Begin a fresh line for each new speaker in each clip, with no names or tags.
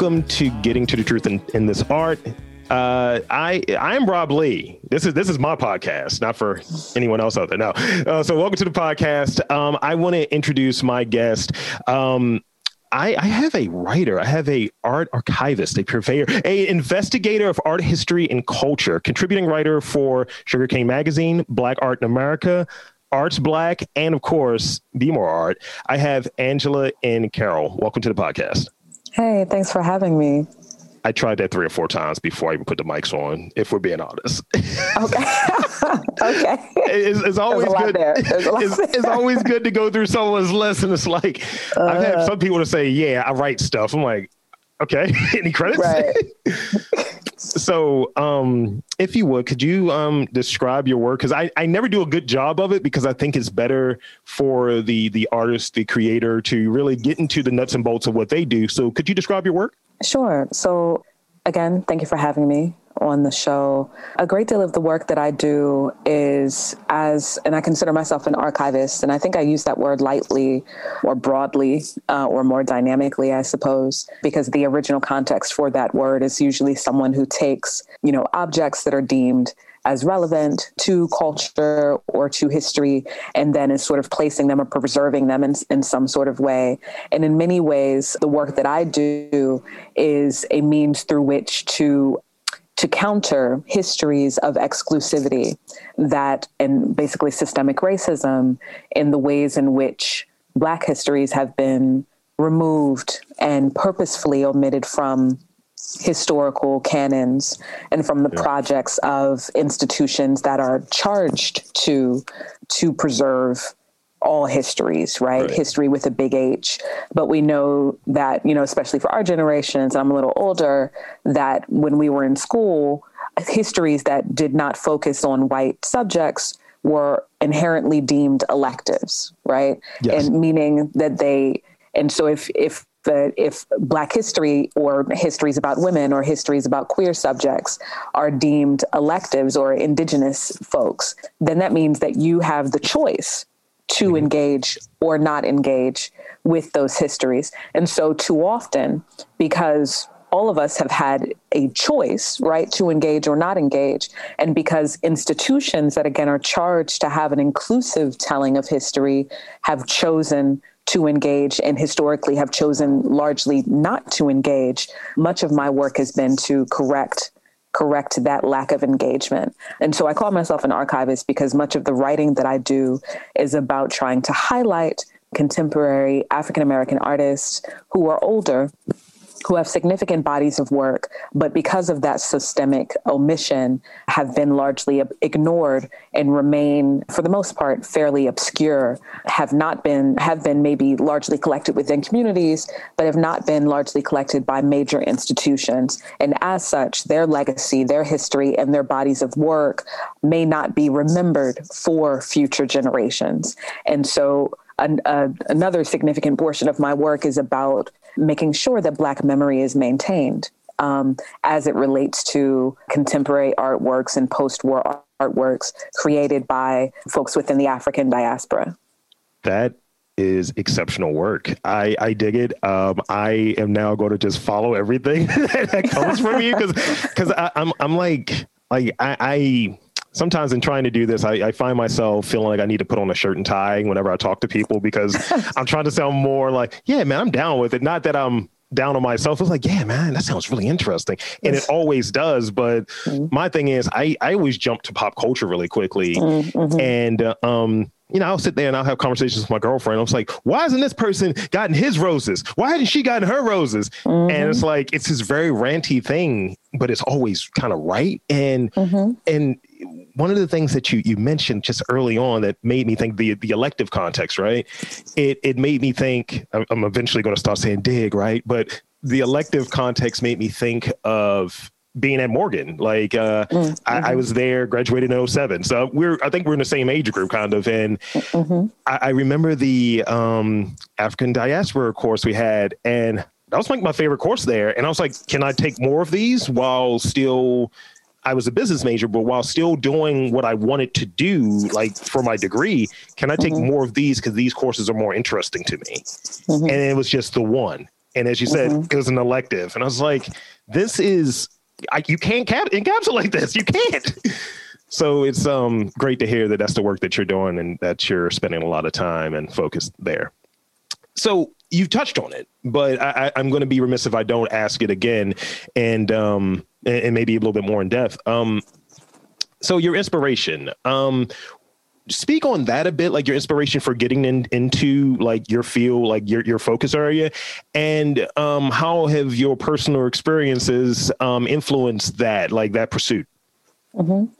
welcome to Getting to the Truth in, in This Art. Uh, I I am Rob Lee. This is this is my podcast, not for anyone else out there. No. Uh, so welcome to the podcast. Um, I want to introduce my guest. Um, I, I, have a writer. I have a art archivist, a purveyor, a investigator of art history and culture, contributing writer for Sugarcane Magazine, Black Art in America, Arts Black, and of course, BmoreArt. I have Angela N. Carroll. Welcome to the podcast.
Hey, thanks for having me.
I tried that three or four times before I even put the mics on. If we're being honest.
Okay. okay.
It's, it's always good. It's, it's, always good to go through someone's and it's like uh, I've had uh. some people to say, "Yeah, I write stuff." I'm like, okay, any credits? Right. So, um, if you would, could you um, describe your work? Because I, I never do a good job of it because I think it's better for the the artist, the creator, to really get into the nuts and bolts of what they do. So, could you describe your work?
Sure. So, again, thank you for having me on the show. A great deal of the work that I do is as, and I consider myself an archivist, and I think I use that word lightly or broadly uh, or more dynamically, I suppose, because the original context for that word is usually someone who takes, you know, objects that are deemed as relevant to culture or to history, and then is sort of placing them or preserving them in, in some sort of way. And in many ways, the work that I do is a means through which to to counter histories of exclusivity that and basically systemic racism in the ways in which black histories have been removed and purposefully omitted from historical canons and from the yeah. projects of institutions that are charged to to preserve all histories, right? right? History with a big H. But we know that, you know, especially for our generations, I'm a little older, that when we were in school, histories that did not focus on white subjects were inherently deemed electives, right? Yes. And meaning that they and so if if that if Black history or histories about women or histories about queer subjects are deemed electives or Indigenous folks, then that means that you have the choice to mm-hmm. engage or not engage with those histories. And so, too often, because all of us have had a choice, right, to engage or not engage. And because institutions that, again, are charged to have an inclusive telling of history have chosen to engage and historically have chosen largely not to engage, much of my work has been to correct correct that lack of engagement. And so I call myself an archivist because much of the writing that I do is about trying to highlight contemporary African American artists who are older who have significant bodies of work, but because of that systemic omission, have been largely ignored and remain, for the most part, fairly obscure, have not been, have been maybe largely collected within communities, but have not been largely collected by major institutions. And as such, their legacy, their history, and their bodies of work may not be remembered for future generations. And so, an, uh, another significant portion of my work is about making sure that Black memory is maintained um, as it relates to contemporary artworks and post war artworks created by folks within the African diaspora.
That is exceptional work. I, I dig it. Um, I am now going to just follow everything that comes from you because because I'm I'm like like I, I sometimes in trying to do this, I, I, find myself feeling like I need to put on a shirt and tie whenever I talk to people because I'm trying to sound more like, yeah, man, I'm down with it. Not that I'm down on myself. It's like, yeah, man, that sounds really interesting. And it always does. But mm-hmm. my thing is, I, I always jump to pop culture really quickly. Mm-hmm. And, uh, um, you know, I'll sit there and I'll have conversations with my girlfriend. I was like, why hasn't this person gotten his roses? Why hasn't she gotten her roses? Mm-hmm. And it's like, it's this very ranty thing, but it's always kind of right. And, mm-hmm. and one of the things that you you mentioned just early on that made me think the the elective context, right? It it made me think. I'm eventually going to start saying dig, right? But the elective context made me think of being at Morgan. Like uh, mm-hmm. I, I, mm-hmm. was there, graduated in 07. So we're I think we're in the same age group kind of. And mm-hmm. I, I, remember the um, African diaspora course we had and that was like my favorite course there. And I was like, can I take more of these while still I was a business major, but while still doing what I wanted to do, like for my degree, can I take mm-hmm. more of these because these courses are more interesting to me? Mm-hmm. And it was just the one. And as you said, mm-hmm. it was an elective. And I was like, this is, I, you can't cap- encapsulate this. You can't. so it's um, great to hear that that's the work that you're doing and that you're spending a lot of time and focus there. So you've touched on it, but I, am going to be remiss if I don't ask it again, and um, and, maybe a little bit more in depth. Um, so your inspiration. Um, speak on that a bit like your inspiration for getting in, into like your field like your, your focus area and um, how have your personal experiences um, influenced that like that pursuit?
Mm-hmm.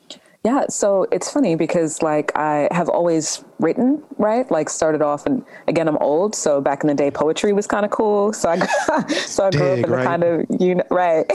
yeah so it's funny because like i have always written right? Like started off and again i'm old so back in the day poetry was kind of cool. So i so i grew Dig, up in the kind of you know right.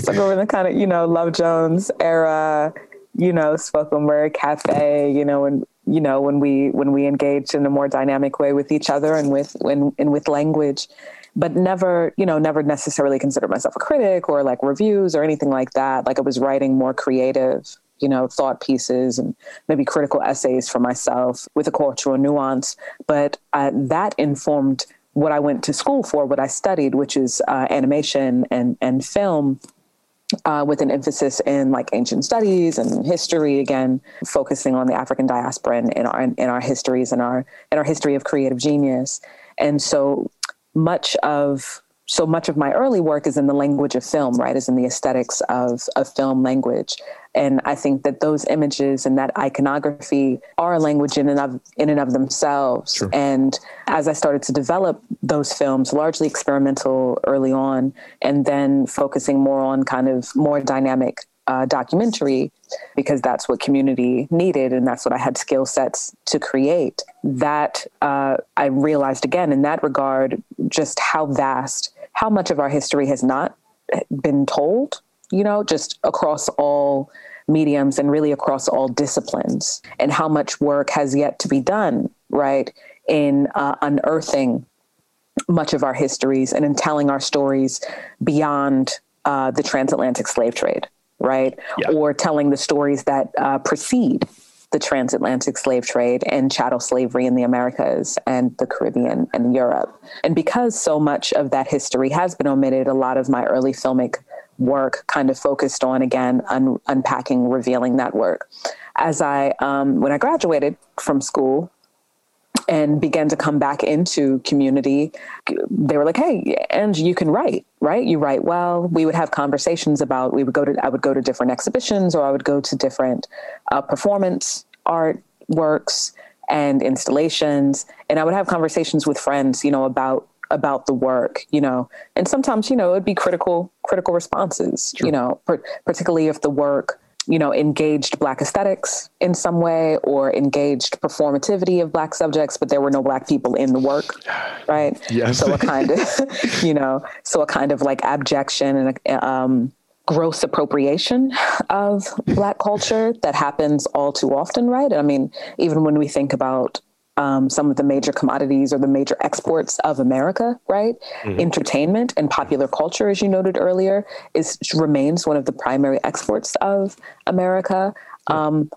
So i grew up in the kind of you know love jones era you know, spoken word cafe, you know, and you know, when we when we engage in a more dynamic way with each other and with when and with language, but never, you know, never necessarily considered myself a critic or like reviews or anything like that. Like I was writing more creative, you know, thought pieces and maybe critical essays for myself with a cultural nuance. But uh, that informed what I went to school for, what I studied, which is uh, animation and and film uh, with an emphasis in like ancient studies and history again focusing on the african diaspora and in our in our histories and our in our history of creative genius. And so much of so much of my early work is in the language of film right is in the aesthetics of of film language and I think that those images and that iconography are a language in and of in and of themselves. Sure. And as I started to develop those films, largely experimental early on, and then focusing more on kind of more dynamic uh, documentary because that's what community needed and that's what I had skill sets to create. That uh, I realized again in that regard just how vast, how much of our history has not been told you know, just across all mediums and really across all disciplines, and how much work has yet to be done, right, in uh, unearthing much of our histories and in telling our stories beyond uh, the transatlantic slave trade, right, yeah. or telling the stories that uh, precede the transatlantic slave trade and chattel slavery in the Americas and the Caribbean and Europe. And because so much of that history has been omitted, a lot of my early filmic work kind of focused on again un- unpacking revealing that work. As i um, when i graduated from school and began to come back into community they were like hey and you can write right? You write well. We would have conversations about we would go to i would go to different exhibitions or i would go to different uh, performance art works and installations. And i would have conversations with friends you know about about the work, you know, and sometimes, you know, it'd be critical, critical responses, you know, per- particularly if the work, you know, engaged black aesthetics in some way or engaged performativity of black subjects, but there were no black people in the work. Right.
Yes.
So a kind of, you know, so a kind of like abjection and, a, um, gross appropriation of black culture that happens all too often, right? I mean, even when we think about um, some of the major commodities or the major exports of America, right? Mm-hmm. Entertainment and popular culture, as you noted earlier, is remains one of the primary exports of America. Um,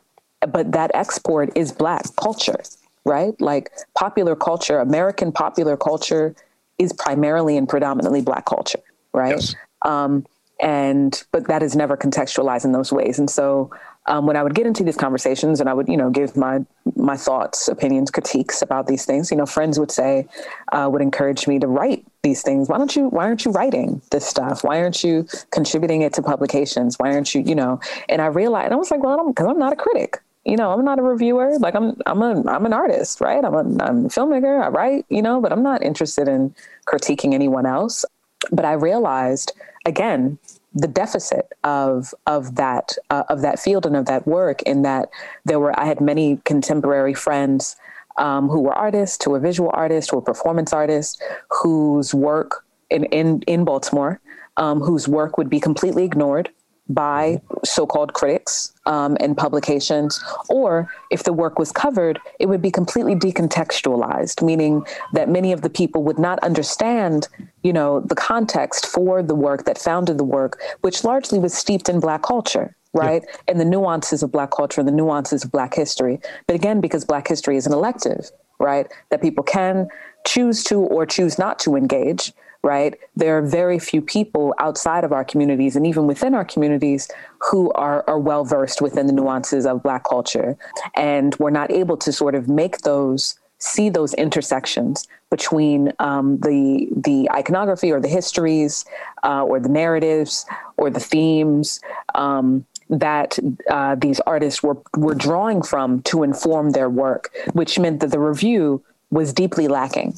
but that export is Black culture, right? Like popular culture, American popular culture is primarily and predominantly Black culture, right? Yes. Um, and but that is never contextualized in those ways, and so um, when I would get into these conversations and I would, you know, give my my thoughts, opinions, critiques about these things, you know, friends would say, uh, would encourage me to write these things. Why don't you? Why aren't you writing this stuff? Why aren't you contributing it to publications? Why aren't you, you know? And I realized, I was like, well, I'm because I'm not a critic. You know, I'm not a reviewer. Like I'm, I'm a, I'm an artist, right? I'm a, I'm a filmmaker. I write, you know, but I'm not interested in critiquing anyone else. But I realized again the deficit of of that uh, of that field and of that work in that there were I had many contemporary friends um, who were artists, who were visual artists, who were performance artists, whose work in in in Baltimore, um, whose work would be completely ignored by so-called critics um, and publications, or if the work was covered, it would be completely decontextualized, meaning that many of the people would not understand, you know, the context for the work that founded the work, which largely was steeped in Black culture. Right. And the nuances of Black culture and the nuances of Black history. But again, because Black history is an elective, right? That people can choose to or choose not to engage, right? There are very few people outside of our communities and even within our communities who are, are well versed within the nuances of Black culture. And we're not able to sort of make those see those intersections between um, the the iconography or the histories uh, or the narratives or the themes um, that uh, these artists were were drawing from to inform their work, which meant that the review was deeply lacking.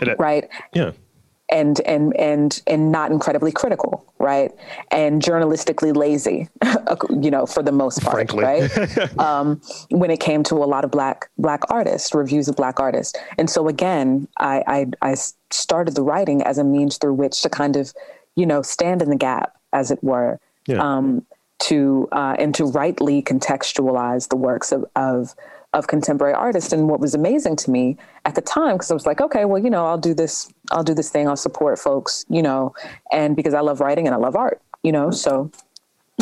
It, right.
Yeah.
And and and and not incredibly critical, right? And journalistically lazy, you know, for the most part,
Frankly.
right? um, when it came to a lot of black black artists, reviews of black artists, and so again, I, I I started the writing as a means through which to kind of, you know, stand in the gap, as it were,
yeah.
um, to uh, and to rightly contextualize the works of, of of contemporary artists. And what was amazing to me at the time, because I was like, okay, well, you know, I'll do this, I'll do this thing, I'll support folks, you know, and because I love writing and I love art, you know, so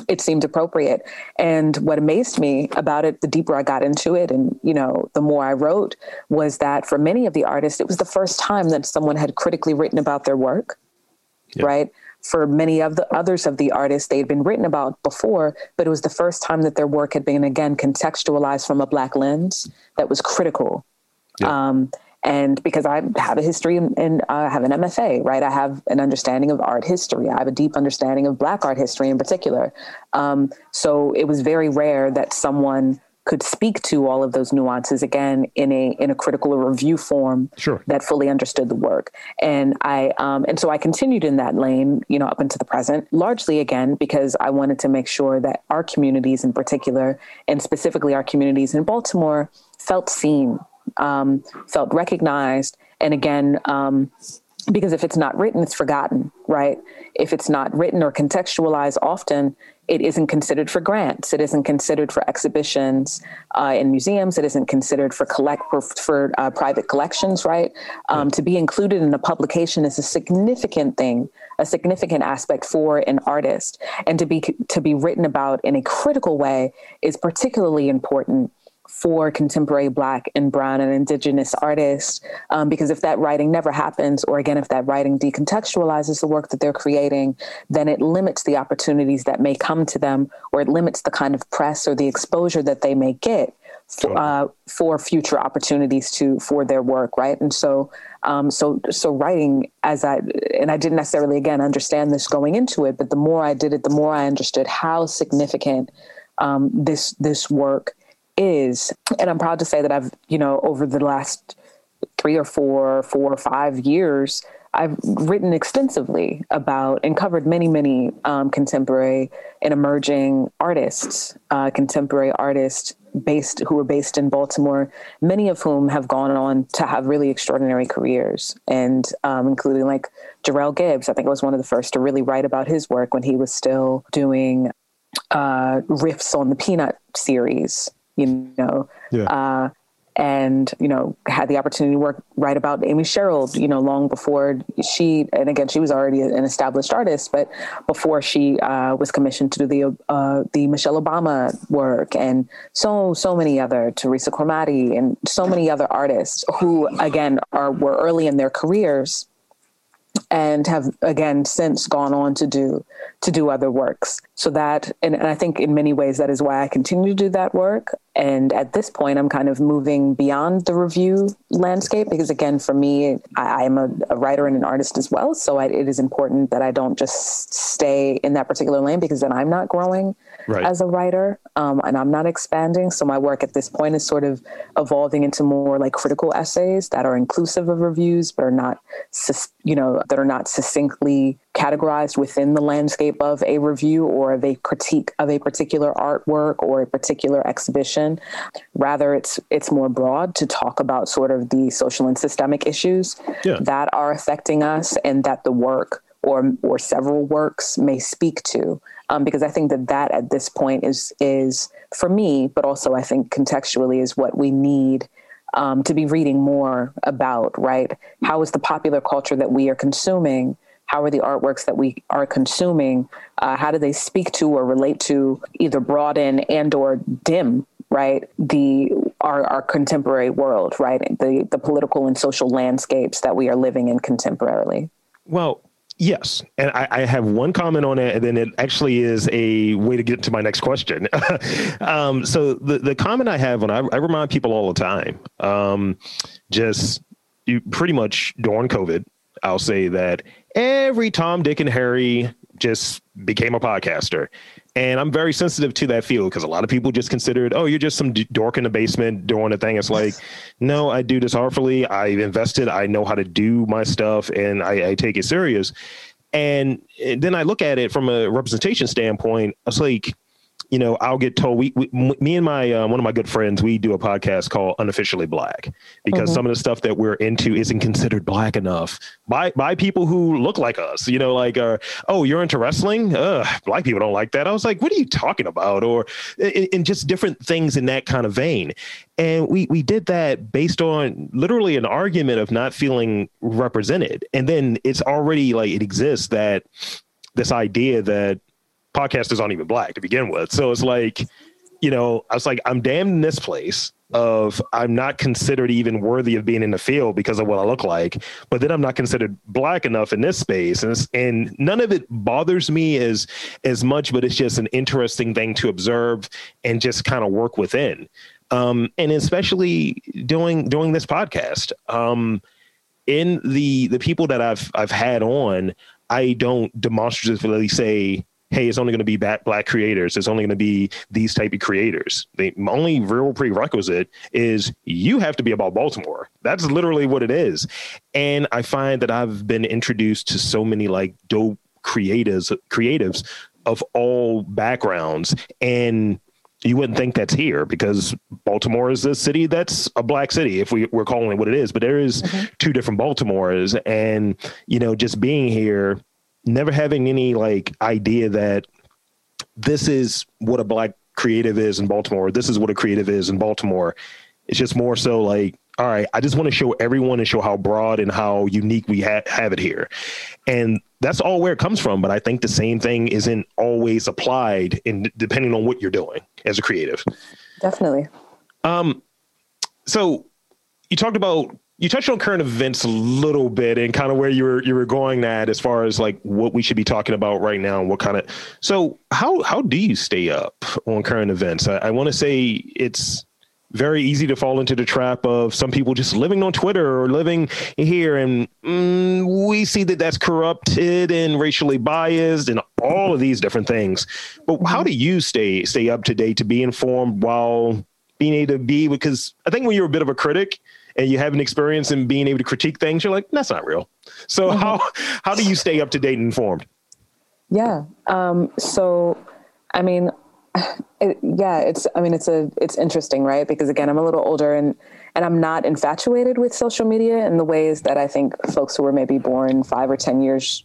it seemed appropriate. And what amazed me about it, the deeper I got into it and, you know, the more I wrote, was that for many of the artists, it was the first time that someone had critically written about their work. Yeah. Right for many of the others of the artists they had been written about before, but it was the first time that their work had been again contextualized from a black lens that was critical. Yeah. Um, and because I have a history and I have an MFA, right? I have an understanding of art history. I have a deep understanding of Black art history in particular. Um, so it was very rare that someone could speak to all of those nuances again in a in a critical review form
sure.
that fully understood the work and i um, and so i continued in that lane you know up into the present largely again because i wanted to make sure that our communities in particular and specifically our communities in baltimore felt seen um, felt recognized and again um, because if it's not written it's forgotten right if it's not written or contextualized often it isn't considered for grants. It isn't considered for exhibitions uh, in museums. It isn't considered for collect for, for uh, private collections. Right? Um, to be included in a publication is a significant thing, a significant aspect for an artist, and to be to be written about in a critical way is particularly important for contemporary Black and Brown and Indigenous artists. Um, because if that writing never happens, or again, if that writing decontextualizes the work that they're creating, then it limits the opportunities that may come to them, or it limits the kind of press or the exposure that they may get. For, uh, for future opportunities to for their work, right? And so, um, so so writing as I and I didn't necessarily again understand this going into it, but the more I did it, the more I understood how significant um, this this work is. And I'm proud to say that I've, you know, over the last three or four, four or five years, I've written extensively about and covered many, many um, contemporary and emerging artists, uh, contemporary artists based who are based in Baltimore, many of whom have gone on to have really extraordinary careers, and um, including like Jerrell Gibbs. I think I was one of the first to really write about his work when he was still doing uh, riffs on the Peanut series you know.
Yeah.
Uh, and you know had the opportunity to work write about Amy Sherald you know long before she and again she was already an established artist but before she uh, was commissioned to do the uh, the Michelle Obama work and so so many other Theresa Chromati and so many other artists who again are were early in their careers and have again since gone on to do to do other works so that and, and, i think in many ways that is why i continue to do that work and at this point i'm kind of moving beyond the review landscape because again for me i, am a, a, writer and an artist as well so I, it is important that i don't just stay in that particular lane because then i'm not growing right. as a writer um, and i'm not expanding so my work at this point is sort of evolving into more like critical essays that are inclusive of reviews but are not you know that are not succinctly categorized within the landscape of a review or of a critique of a particular artwork or a particular exhibition. Rather, it's it's more broad to talk about sort of the social and systemic issues yeah. that are affecting us and that the work or or several works may speak to. Um, because I think that that at this point is is for me, but also I think contextually is what we need um, to be reading more about. Right? How is the popular culture that we are consuming? How are the artworks that we are consuming uh, how do they speak to or relate to either broaden and or dim right the our, our contemporary world, right? The the political and social landscapes that we are living in contemporarily.
Well, Yes. And I, I, have one comment on it, and then it actually is a way to get to my next question. um, so the, the comment I have, and I, I remind people all the time, um, just you pretty much during COVID, I'll say that every Tom, Dick, and Harry just became a podcaster. And I'm very sensitive to that field because a lot of people just consider it, oh, you're just some d- dork in the basement doing a thing. It's like, no, I do this artfully. I've invested. I know how to do my stuff and I, I take it serious. And, and then I look at it from a representation standpoint. It's like, you know, I'll get told. We, we me and my uh, one of my good friends, we do a podcast called Unofficially Black because mm-hmm. some of the stuff that we're into isn't considered black enough by by people who look like us. You know, like, uh, oh, you're into wrestling? Ugh, black people don't like that. I was like, what are you talking about? Or in just different things in that kind of vein. And we we did that based on literally an argument of not feeling represented, and then it's already like it exists that this idea that podcasters aren't even black to begin with. So it's like, you know, I was like, I'm damned in this place of I'm not considered even worthy of being in the field because of what I look like, but then I'm not considered black enough in this space, and and none of it bothers me as as much, but it's just an interesting thing to observe and just kind of work within, um, and especially doing doing this podcast. Um, in the the people that I've I've had on, I don't demonstratively say hey, it's only going to be black creators. It's only going to be these type of creators. The only real prerequisite is you have to be about Baltimore. That's literally what it is. And I find that I've been introduced to so many like dope creatives, creatives of all backgrounds. And you wouldn't think that's here because Baltimore is a city that's a black city, if we, we're calling it what it is. But there is mm-hmm. two different Baltimores. And, you know, just being here, never having any like idea that this is what a black creative is in Baltimore. This is what a creative is in Baltimore. It's just more so like, all right, I just want to show everyone and show how broad and how unique we ha- have it here. And that's all where it comes from. But I think the same thing isn't always applied in depending on what you're doing as a creative.
Definitely. Um,
so you talked about you touched on current events a little bit and kind of where you were you were going at as far as like what we should be talking about right now and what kind of so how how do you stay up on current events? I, I want to say it's very easy to fall into the trap of some people just living on twitter or living here and mm, we see that that's corrupted and racially biased and all of these different things. But how mm-hmm. do you stay stay up to date to be informed while being able to be? Because i think when you're a bit of a critic and you have an experience in being able to critique things, you're like, that's not real. So mm-hmm. how how do you stay up to date and informed?
Yeah. Um, so, I mean, it, yeah, it's. I mean, it's a it's interesting, right? Because again, I'm a little older and and I'm not infatuated with social media in the ways that I think folks who were maybe born five or ten years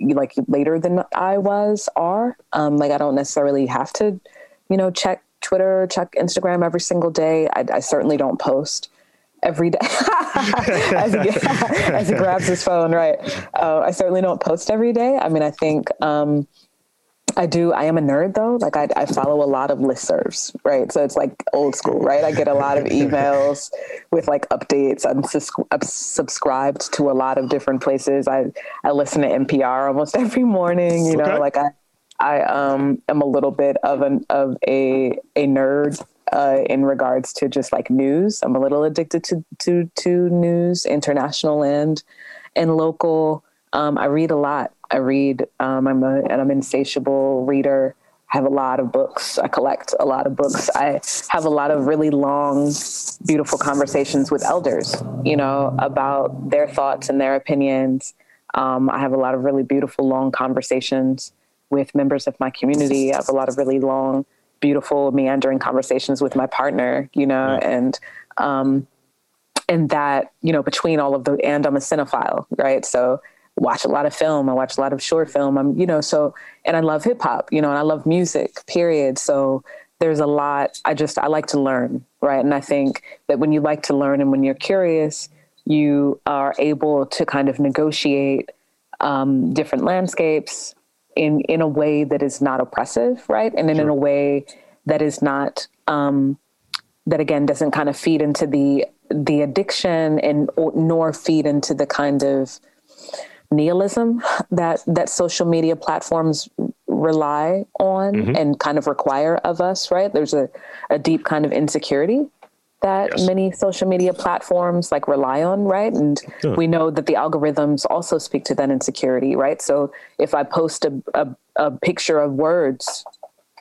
like later than I was are. Um, like I don't necessarily have to, you know, check Twitter, check Instagram every single day. I, I certainly don't post every day as, he, as, he, grabs his phone. Right. Uh, I certainly don't post every day. I mean, I think, um, I do. I am a nerd though. Like I, I follow a lot of listservs, right? So it's like old school, right? I get a lot of emails with like updates. I'm, sus- I'm subscribed to a lot of different places. I, I listen to NPR almost every morning. You know, like I, I um am a little bit of an of a a nerd uh, in regards to just like news. I'm a little addicted to to to news, international and and local. Um, I read a lot. I read. Um, I'm a, and I'm an insatiable reader. I have a lot of books. I collect a lot of books. I have a lot of really long, beautiful conversations with elders. You know about their thoughts and their opinions. Um, I have a lot of really beautiful, long conversations with members of my community. I have a lot of really long beautiful meandering conversations with my partner, you know, yeah. and um and that, you know, between all of the and I'm a cinephile, right? So watch a lot of film, I watch a lot of short film. I'm, you know, so and I love hip hop, you know, and I love music, period. So there's a lot I just I like to learn, right? And I think that when you like to learn and when you're curious, you are able to kind of negotiate um, different landscapes, in in a way that is not oppressive, right? And in, sure. in a way that is not um, that again doesn't kind of feed into the the addiction and nor feed into the kind of nihilism that that social media platforms rely on mm-hmm. and kind of require of us right there's a, a deep kind of insecurity that yes. many social media platforms like rely on right and yeah. we know that the algorithms also speak to that insecurity right so if i post a, a, a picture of words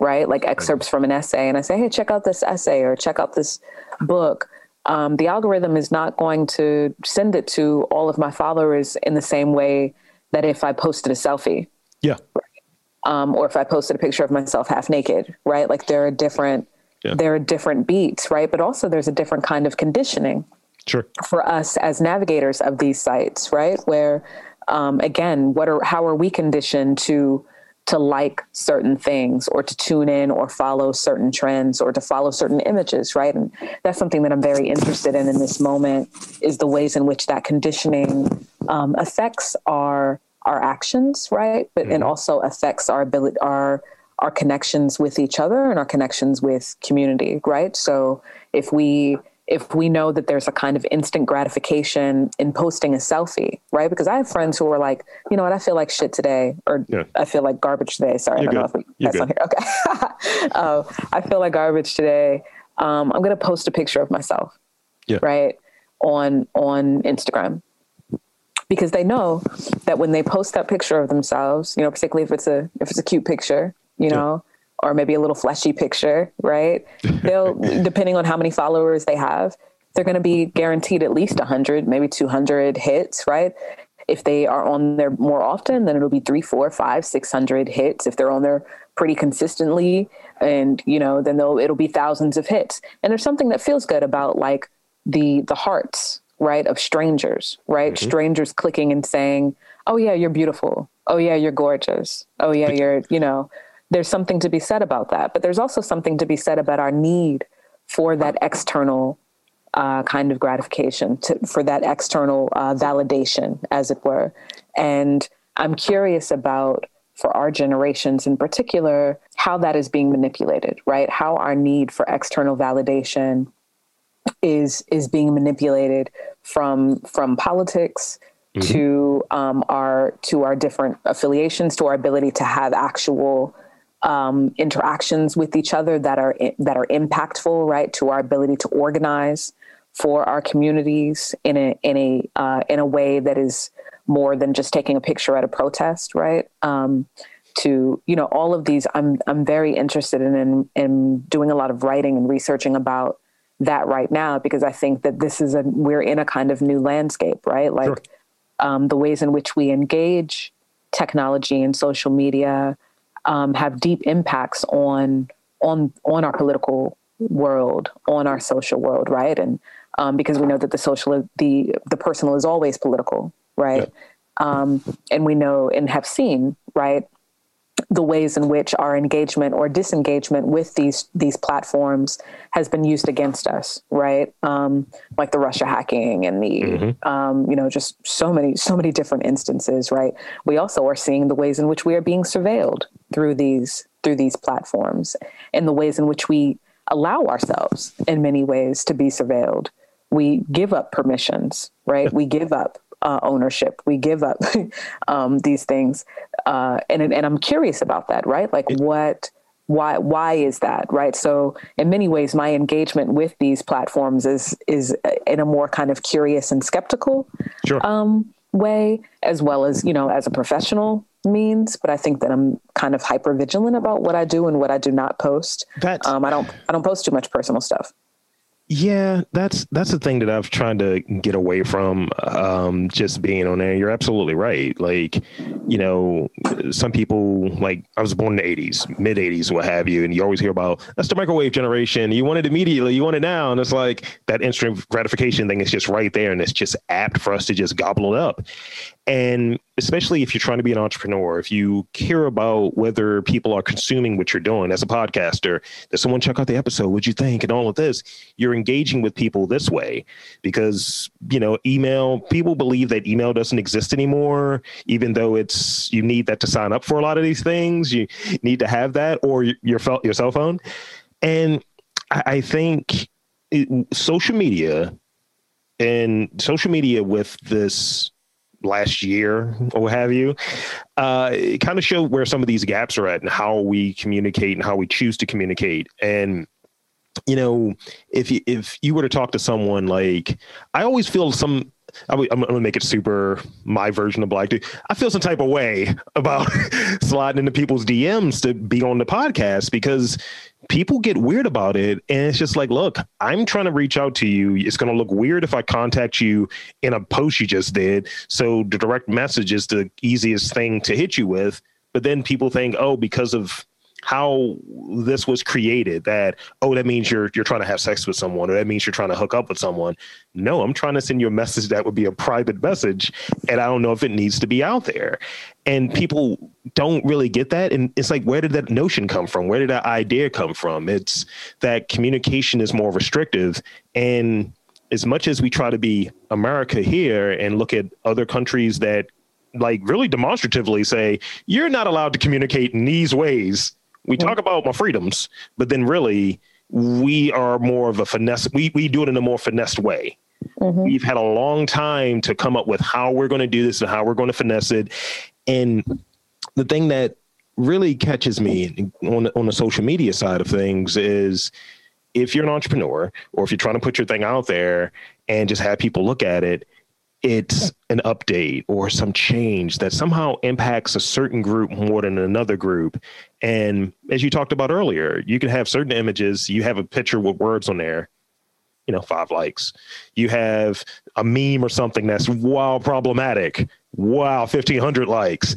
right like excerpts from an essay and i say hey check out this essay or check out this book um, the algorithm is not going to send it to all of my followers in the same way that if I posted a selfie.
Yeah.
Um, or if I posted a picture of myself half naked, right? Like there are different, yeah. there are different beats, right? But also there's a different kind of conditioning
sure.
for us as navigators of these sites, right? Where, um, again, what are, how are we conditioned to to like certain things or to tune in or follow certain trends or to follow certain images right and that's something that i'm very interested in in this moment is the ways in which that conditioning um, affects our our actions right but mm-hmm. and also affects our ability our our connections with each other and our connections with community right so if we if we know that there's a kind of instant gratification in posting a selfie, right? Because I have friends who are like, you know what, I feel like shit today, or yeah. I feel like garbage today. Sorry, You're I don't good. know if that's on here. Okay. uh, I feel like garbage today. Um, I'm going to post a picture of myself,
yeah.
right, on on Instagram, because they know that when they post that picture of themselves, you know, particularly if it's a if it's a cute picture, you yeah. know or maybe a little fleshy picture, right? They'll, depending on how many followers they have, they're going to be guaranteed at least 100, maybe 200 hits, right? If they are on there more often, then it'll be three, four, five, 600 hits. If they're on there pretty consistently, and you know, then they'll it'll be thousands of hits. And there's something that feels good about like the the hearts, right, of strangers, right? Mm-hmm. Strangers clicking and saying, "Oh yeah, you're beautiful. Oh yeah, you're gorgeous. Oh yeah, you're you know." There's something to be said about that. But there's also something to be said about our need for that external uh, kind of gratification, to, for that external uh, validation, as it were. And I'm curious about, for our generations in particular, how that is being manipulated, right? How our need for external validation is is being manipulated from from politics mm-hmm. to um, our to our different affiliations, to our ability to have actual um, interactions with each other that are that are impactful, right, to our ability to organize for our communities in a in a uh, in a way that is more than just taking a picture at a protest, right? Um, to you know all of these, I'm I'm very interested in, in in doing a lot of writing and researching about that right now because I think that this is a we're in a kind of new landscape, right? Like sure. um, the ways in which we engage technology and social media um, have deep impacts on on on our political world, on our social world, right? And um, because we know that the social, the the personal is always political, right? Yeah. Um, and we know and have seen, right, the ways in which our engagement or disengagement with these these platforms has been used against us, right? Um, like the Russia hacking and the mm-hmm. um, you know just so many so many different instances, right? We also are seeing the ways in which we are being surveilled through these through these platforms, and the ways in which we allow ourselves, in many ways, to be surveilled. We give up permissions, right? We give up uh, ownership. We give up um, these things, uh, and and I'm curious about that, right? Like what, why, why is that, right? So in many ways, my engagement with these platforms is is in a more kind of curious and skeptical
sure.
um, way, as well as you know, as a professional means but i think that i'm kind of hyper vigilant about what i do and what i do not post
that
um, i don't i don't post too much personal stuff
yeah, that's that's the thing that I've tried to get away from. Um, just being on there. You're absolutely right. Like, you know, some people like I was born in the '80s, mid '80s, what have you, and you always hear about that's the microwave generation. You want it immediately, you want it now, and it's like that instant gratification thing is just right there, and it's just apt for us to just gobble it up. And especially if you're trying to be an entrepreneur, if you care about whether people are consuming what you're doing as a podcaster, does someone check out the episode? What'd you think? And all of this, you're engaging with people this way because, you know, email, people believe that email doesn't exist anymore, even though it's, you need that to sign up for a lot of these things. You need to have that or your, your cell phone. And I think it, social media and social media with this last year or what have you, uh, it kind of showed where some of these gaps are at and how we communicate and how we choose to communicate. And you know, if you, if you were to talk to someone like, I always feel some I am gonna make it super my version of black dude. I feel some type of way about sliding into people's DMs to be on the podcast because people get weird about it. And it's just like, look, I'm trying to reach out to you. It's gonna look weird if I contact you in a post you just did. So the direct message is the easiest thing to hit you with. But then people think, oh, because of how this was created that oh that means you're you're trying to have sex with someone or that means you're trying to hook up with someone. No i'm trying to send you a message that would be a private message and i don't know if it needs to be out there. And people don't really get that and it's like where did that notion come from? Where did that idea come from? It's that communication is more restrictive and as much as we try to be america here and look at other countries that like really demonstratively say you're not allowed to communicate in these ways we talk about my freedoms, but then really we are more of a finesse. We we do it in a more finessed way. Mm-hmm. We've had a long time to come up with how we're going to do this and how we're going to finesse it. And the thing that really catches me on on the social media side of things is if you're an entrepreneur or if you're trying to put your thing out there and just have people look at it, it's an update or some change that somehow impacts a certain group more than another group. And as you talked about earlier, you can have certain images, you have a picture with words on there, you know, five likes. You have a meme or something that's wow problematic. Wow, 1500 likes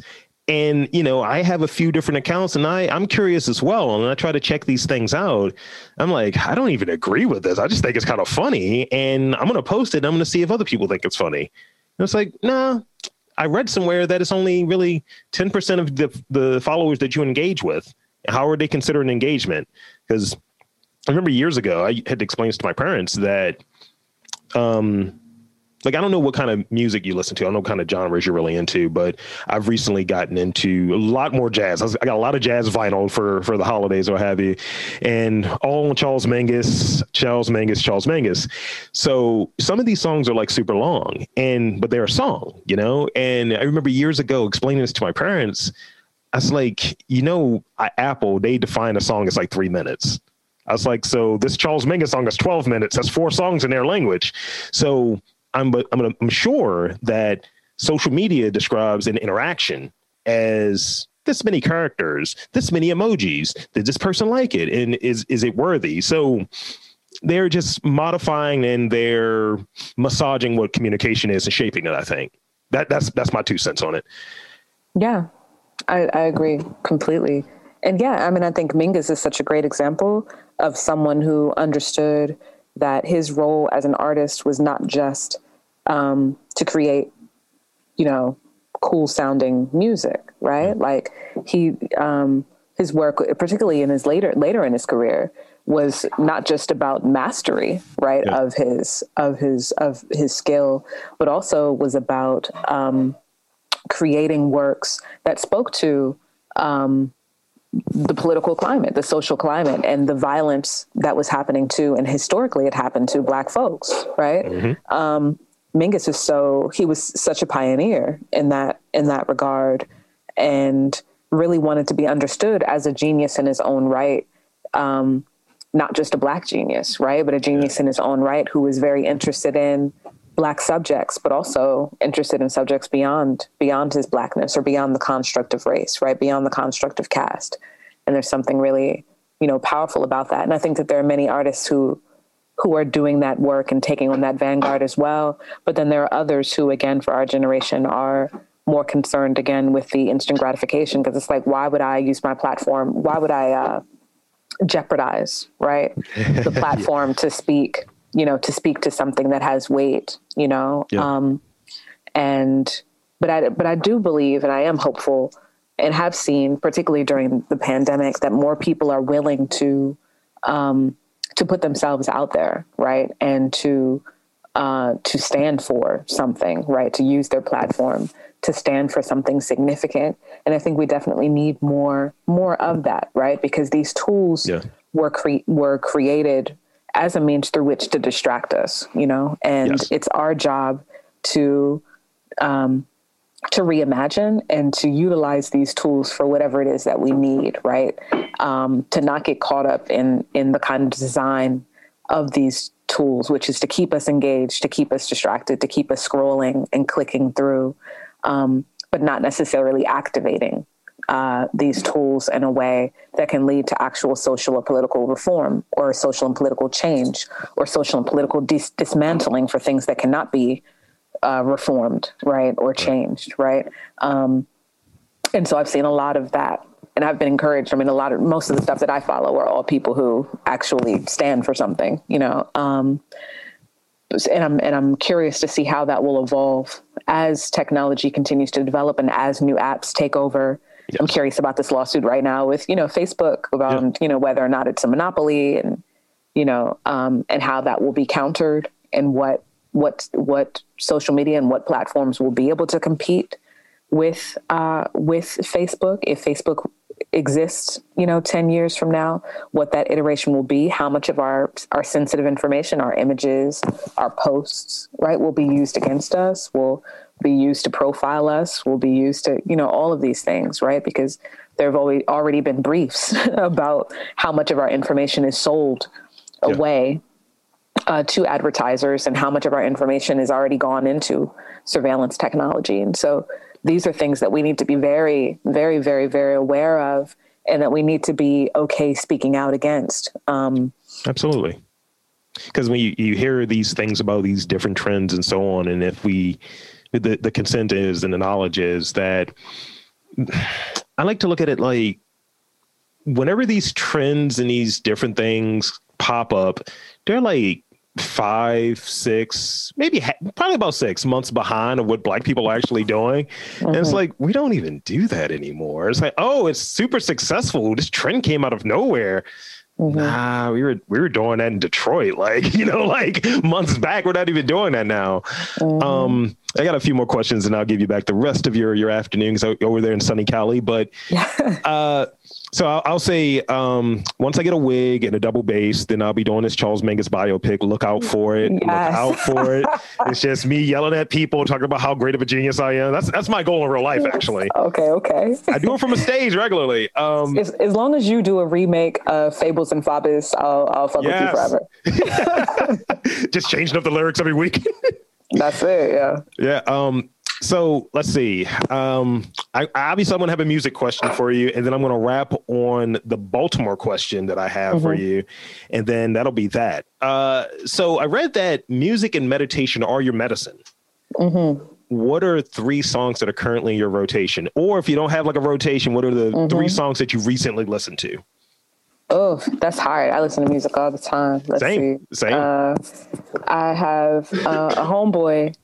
and you know i have a few different accounts and i i'm curious as well. And i try to check these things out. I'm like i don't even agree with this. I just think it's kind of funny. And i'm going to post it i'm going to see if other people think it's funny. And it's like nah i read somewhere that it's only really 10% of the, the followers that you engage with. How are they considering engagement? Because i remember years ago i had explained to my parents that um like I don't know what kind of music you listen to. I don't know what kind of genres you're really into, but I've recently gotten into a lot more jazz. I, got a lot of jazz vinyl for for the holidays or have you, and all Charles Mingus, Charles Mingus, Charles Mingus. So some of these songs are like super long, and but they're a song, you know. And I remember years ago explaining this to my parents. I was like, you know, Apple they define a song as like three minutes. I was like, so this Charles Mingus song is 12 minutes. That's four songs in their language. So I'm I'm, I'm sure that social media describes an interaction as this many characters, this many emojis. Did this person like it, and is is it worthy? So they're just modifying and they're massaging what communication is and shaping it. I think that that's that's my two cents on it.
Yeah, I, I agree completely. And yeah, I mean, I think Mingus is such a great example of someone who understood that his role as an artist was not just um, to create, you know, cool sounding music, right? Like he, um, his work, particularly in his later later in his career, was not just about mastery, right, yeah. of his of his of his skill, but also was about um, creating works that spoke to um, the political climate, the social climate, and the violence that was happening to, and historically it happened to Black folks, right? Mm-hmm. Um, Mingus is so he was such a pioneer in that in that regard, and really wanted to be understood as a genius in his own right. Um, not just a black genius, right, but a genius in his own right who was very interested in black subjects, but also interested in subjects beyond beyond his blackness or beyond the construct of race, right, beyond the construct of caste. And there's something really, you know, powerful about that. And I think that there are many artists who who are doing that work and taking on that vanguard as well. But then there are others who, again, for our generation, are more concerned again with the instant gratification because it's like, why would I use my platform? Why would I uh, jeopardize, right, the platform yeah. to speak, you know, to speak to something that has weight, you know? Yeah. Um, and but I but I do believe, and I am hopeful, and have seen, particularly during the pandemic, that more people are willing to um, to put themselves out there, right, and to uh, to stand for something, right, to use their platform to stand for something significant. And I think we definitely need more more of that, right, because these tools yeah. were cre- were created as a means through which to distract us, you know, and yes. it's our job to um, to reimagine and to utilize these tools for whatever it is that we need, right? Um, to not get caught up in in the kind of design of these tools, which is to keep us engaged, to keep us distracted, to keep us scrolling and clicking through, um, but not necessarily activating uh, these tools in a way that can lead to actual social or political reform or social and political change or social and political dis- dismantling for things that cannot be uh, reformed, right, or changed, right? Um, and so I've seen a lot of that, and I've been encouraged. I mean, a lot of most of the stuff that I follow are all people who actually stand for something, you know. Um, and I'm and I'm curious to see how that will evolve as technology continues to develop and as new apps take over. Yes. I'm curious about this lawsuit right now with you know Facebook about yeah. you know whether or not it's a monopoly and you know um, and how that will be countered and what what what social media and what platforms will be able to compete with uh, with Facebook if Facebook exists you know 10 years from now what that iteration will be how much of our our sensitive information our images our posts right will be used against us will be used to profile us will be used to you know all of these things right because there have always already been briefs about how much of our information is sold yeah. away uh, to advertisers and how much of our information is already gone into surveillance technology. And so these are things that we need to be very, very, very, very aware of and that we need to be okay speaking out against. Um,
Absolutely. Because when you, you hear these things about these different trends and so on, and if we, the, the consent is and the knowledge is that I like to look at it like whenever these trends and these different things pop up, they're like five, six, maybe ha- probably about six months behind of what black people are actually doing. Mm-hmm. And it's mm-hmm. like, we don't even do that anymore. It's like, oh, it's super successful. This trend came out of nowhere. Mm-hmm. Nah, we were we were doing that in Detroit, like you know, like months back. We're not even doing that now. Mm-hmm. Um, I got a few more questions, and I'll give you back the rest of your your afternoons over there in sunny Cali. But uh, so I'll, I'll say um, once I get a wig and a double bass, then I'll be doing this Charles Mingus biopic. Look out for it. Yes. Look out for it. it's just me yelling at people, talking about how great of a genius I am. That's that's my goal in real life, actually.
Okay, okay.
I do it from a stage regularly. Um,
as, as, long as you do a remake of Fables of Faubus, I'll, I'll fuck yes. with you
forever. just changing up the lyrics every week.
that's it. Yeah.
Yeah. Um, so let's see. Um, I, obviously, I'm going to have a music question for you, and then I'm going to wrap on the Baltimore question that I have mm-hmm. for you, and then that'll be that. Uh, so I read that music and meditation are your medicine. Mm-hmm. What are three songs that are currently in your rotation? Or if you don't have like a rotation, what are the mm-hmm. three songs that you recently listened to?
Oh, that's hard. I listen to music all the time. Let's
Same.
See.
Same. Uh,
I have uh, a homeboy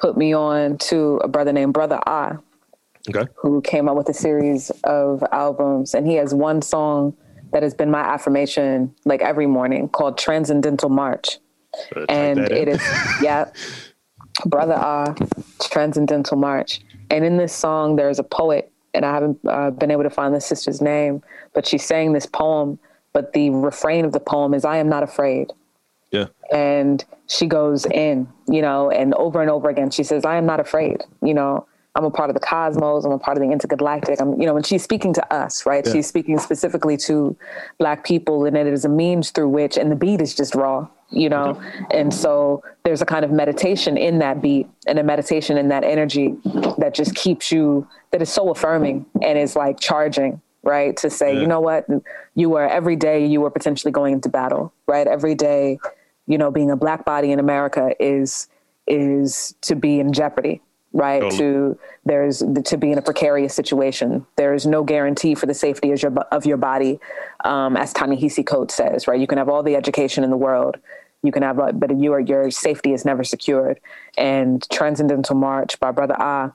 put me on to a brother named Brother Ah, okay. who came out with a series of albums, and he has one song that has been my affirmation like every morning called Transcendental March. And it is, yeah, Brother Ah, Transcendental March. And in this song, there's a poet, and I haven't uh, been able to find the sister's name, but she's saying this poem, but the refrain of the poem is, I am not afraid.
Yeah.
And she goes in, you know, and over and over again, she says, I am not afraid. You know, I'm a part of the cosmos. I'm a part of the intergalactic. I'm, you know, and she's speaking to us, right? Yeah. She's speaking specifically to black people and it is a means through which, and the beat is just raw, you know? Mm-hmm. And so there's a kind of meditation in that beat and a meditation in that energy that just keeps you, that is so affirming and is like charging, right? To say, yeah. you know what? You are every day you are potentially going into battle, right? Every day you know, being a black body in America is is to be in jeopardy, right? Totally. To there's to be in a precarious situation. There is no guarantee for the safety of your of your body, um, as Ta-Nehisi Coates says, right? You can have all the education in the world, you can have, but your your safety is never secured. And Transcendental March by Brother Ah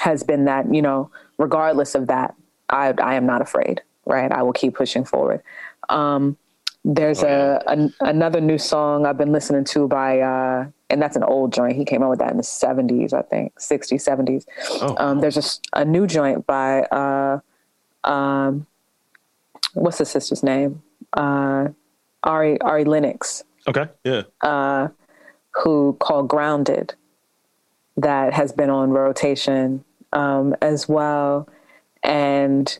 has been that, you know, regardless of that, I I am not afraid, right? I will keep pushing forward. Um, there's a, a, another new song I've been listening to by uh, and that's an old joint. He came out with that in the 70s, I think, 60s, 70s. Oh. Um, there's a, a new joint by uh, um, what's the sister's name? Uh, Ari Ari Lennox.
Okay. Yeah.
Uh, who called Grounded that has been on rotation um, as well, and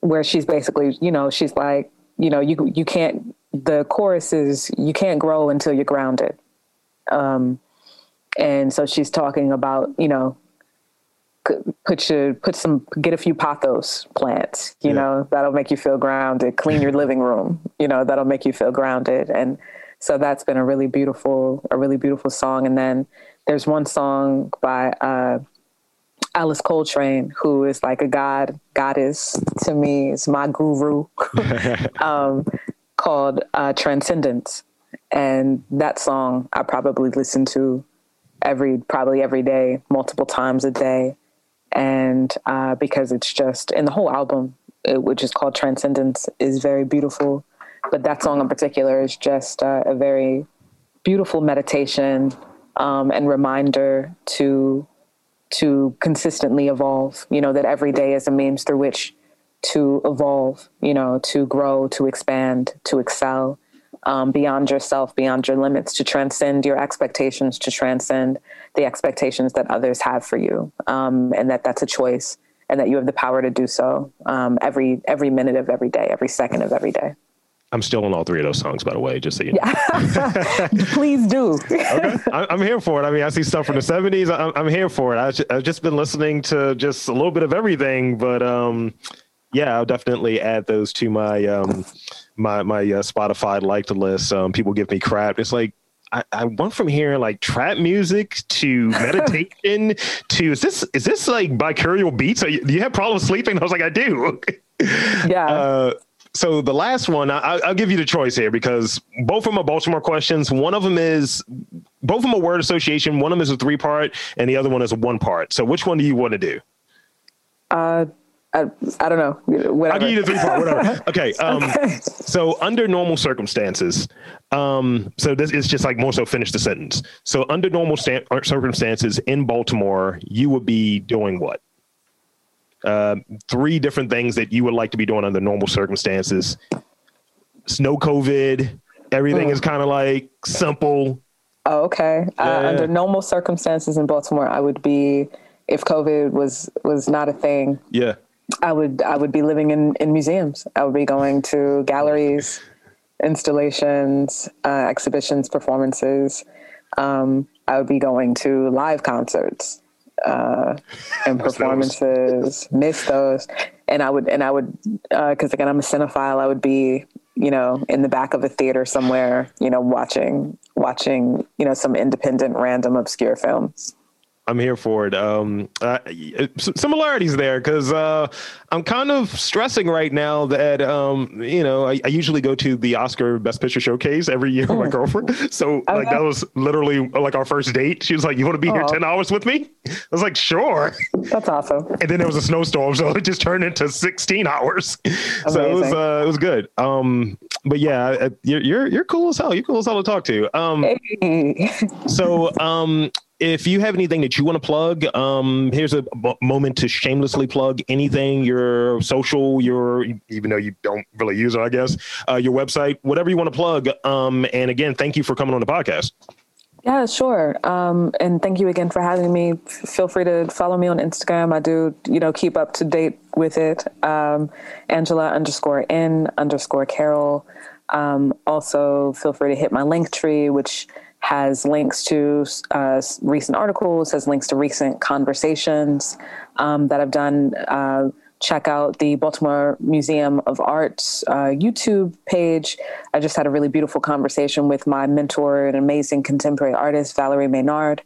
where she's basically, you know, she's like, you know, you you can't. The chorus is you can't grow until you're grounded, um, and so she's talking about, you know, put your put some get a few pothos plants you yeah. know that'll make you feel grounded clean your living room you know that'll make you feel grounded and so that's been a really beautiful a really beautiful song and then there's one song by uh, alice coltrane who is like a god goddess to me is my guru um, called uh, transcendence and that song i probably listen to every probably every day multiple times a day and uh, because it's just in the whole album, it, which is called Transcendence, is very beautiful. But that song in particular is just uh, a very beautiful meditation um, and reminder to to consistently evolve. You know that every day is a means through which to evolve. You know to grow, to expand, to excel um, beyond yourself, beyond your limits, to transcend your expectations, to transcend the expectations that others have for you, um, and that that's a choice, and that you have the power to do so um, every every minute of every day, every second of every day.
I'm still on all three of those songs, by the way, just so you know.
Yeah. Please do.
okay. I'm here for it. I mean, I see stuff from the 70s. I'm, I'm here for it. I've just been listening to just a little bit of everything, but um, yeah, I'll definitely add those to my um, my my uh, Spotify liked list. Um, people give me crap. It's like I, I went from hearing like trap music to meditation to is this is this like binaural beats? You, do you have problems sleeping? I was like, I do.
Yeah. Uh,
so the last one, I, will give you the choice here because both of them are Baltimore questions. One of them is both of them are word association. One of them is a three part, and the other one is a one part. So which one do you want to do?
Uh, I, I don't know. Whatever.
I'll give you the three part. Whatever. Okay. Um, okay. So under normal circumstances, um, so this is just like more so finish the sentence. So under normal sta- uh, circumstances in Baltimore, you would be doing what? Uh, three different things that you would like to be doing under normal circumstances. Snow COVID. Everything mm. is kind of like simple.
Oh, okay. Uh, yeah. Uh, under normal circumstances in Baltimore, I would be if COVID was was not a thing.
Yeah
I would I would be living in in museums. I would be going to galleries, installations, uh, exhibitions, performances. Um, I would be going to live concerts uh, and performances. Miss those, and I would and I would because uh, again I'm a cinephile. I would be you know in the back of a theater somewhere, you know, watching watching you know some independent, random, obscure films.
I'm here for it. Um, uh, similarities there because uh, I'm kind of stressing right now that um, you know I, I, usually go to the Oscar Best Picture showcase every year with my hmm. girlfriend. So okay. like that was literally like our first date. She was like, "You want to be here ten hours with me?" I was like, "Sure."
That's awesome.
And then there was a snowstorm, so it just turned into 16 hours. Amazing. So it was uh, it was good. Um, but yeah, you're, you're you're cool as hell. You're cool as hell to talk to. Um, hey. so um, if you have anything that you want to plug, um, here's a moment to shamelessly plug anything your social, your even though you don't really use it, I guess, uh, your website, whatever you want to plug. Um, and again, thank you for coming on the podcast.
Yeah, sure. Um, and thank you again for having me. Feel free to follow me on Instagram. I do, you know, keep up to date with it. Um, Angela underscore N underscore Carroll. Um, also, feel free to hit my link tree, which has links to uh, recent articles, has links to recent conversations um, that I've done. Uh, check out the Baltimore Museum of Art's uh, YouTube page. I just had a really beautiful conversation with my mentor, an amazing contemporary artist, Valerie Maynard,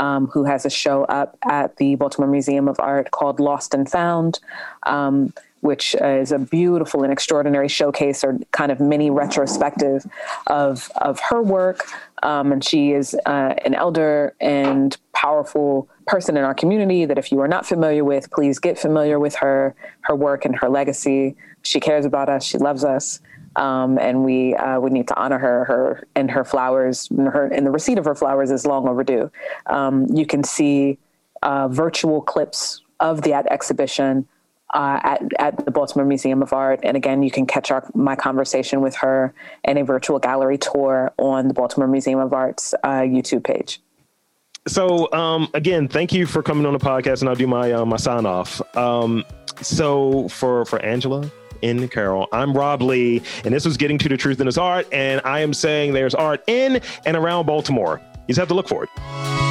um, who has a show up at the Baltimore Museum of Art called Lost and Found. Um, which is a beautiful and extraordinary showcase or kind of mini retrospective of of her work. Um, and she is uh, an elder and powerful person in our community that if you are not familiar with, please get familiar with her, her work and her legacy. She cares about us. She loves us. Um, and we uh, we need to honor her. Her and her flowers, and her and the receipt of her flowers is long overdue. Um, you can see uh, virtual clips of that exhibition uh, at, at the Baltimore Museum of Art. And again, you can catch our, my conversation with her in a virtual gallery tour on the Baltimore Museum of Art's uh, YouTube page.
So um, again, thank you for coming on the podcast, and I'll do my uh, my sign off. Um, so for for Angela N. Carroll, I'm Rob Lee, and this was getting to the truth in his art, and I am saying there's art in and around Baltimore. You just have to look for it.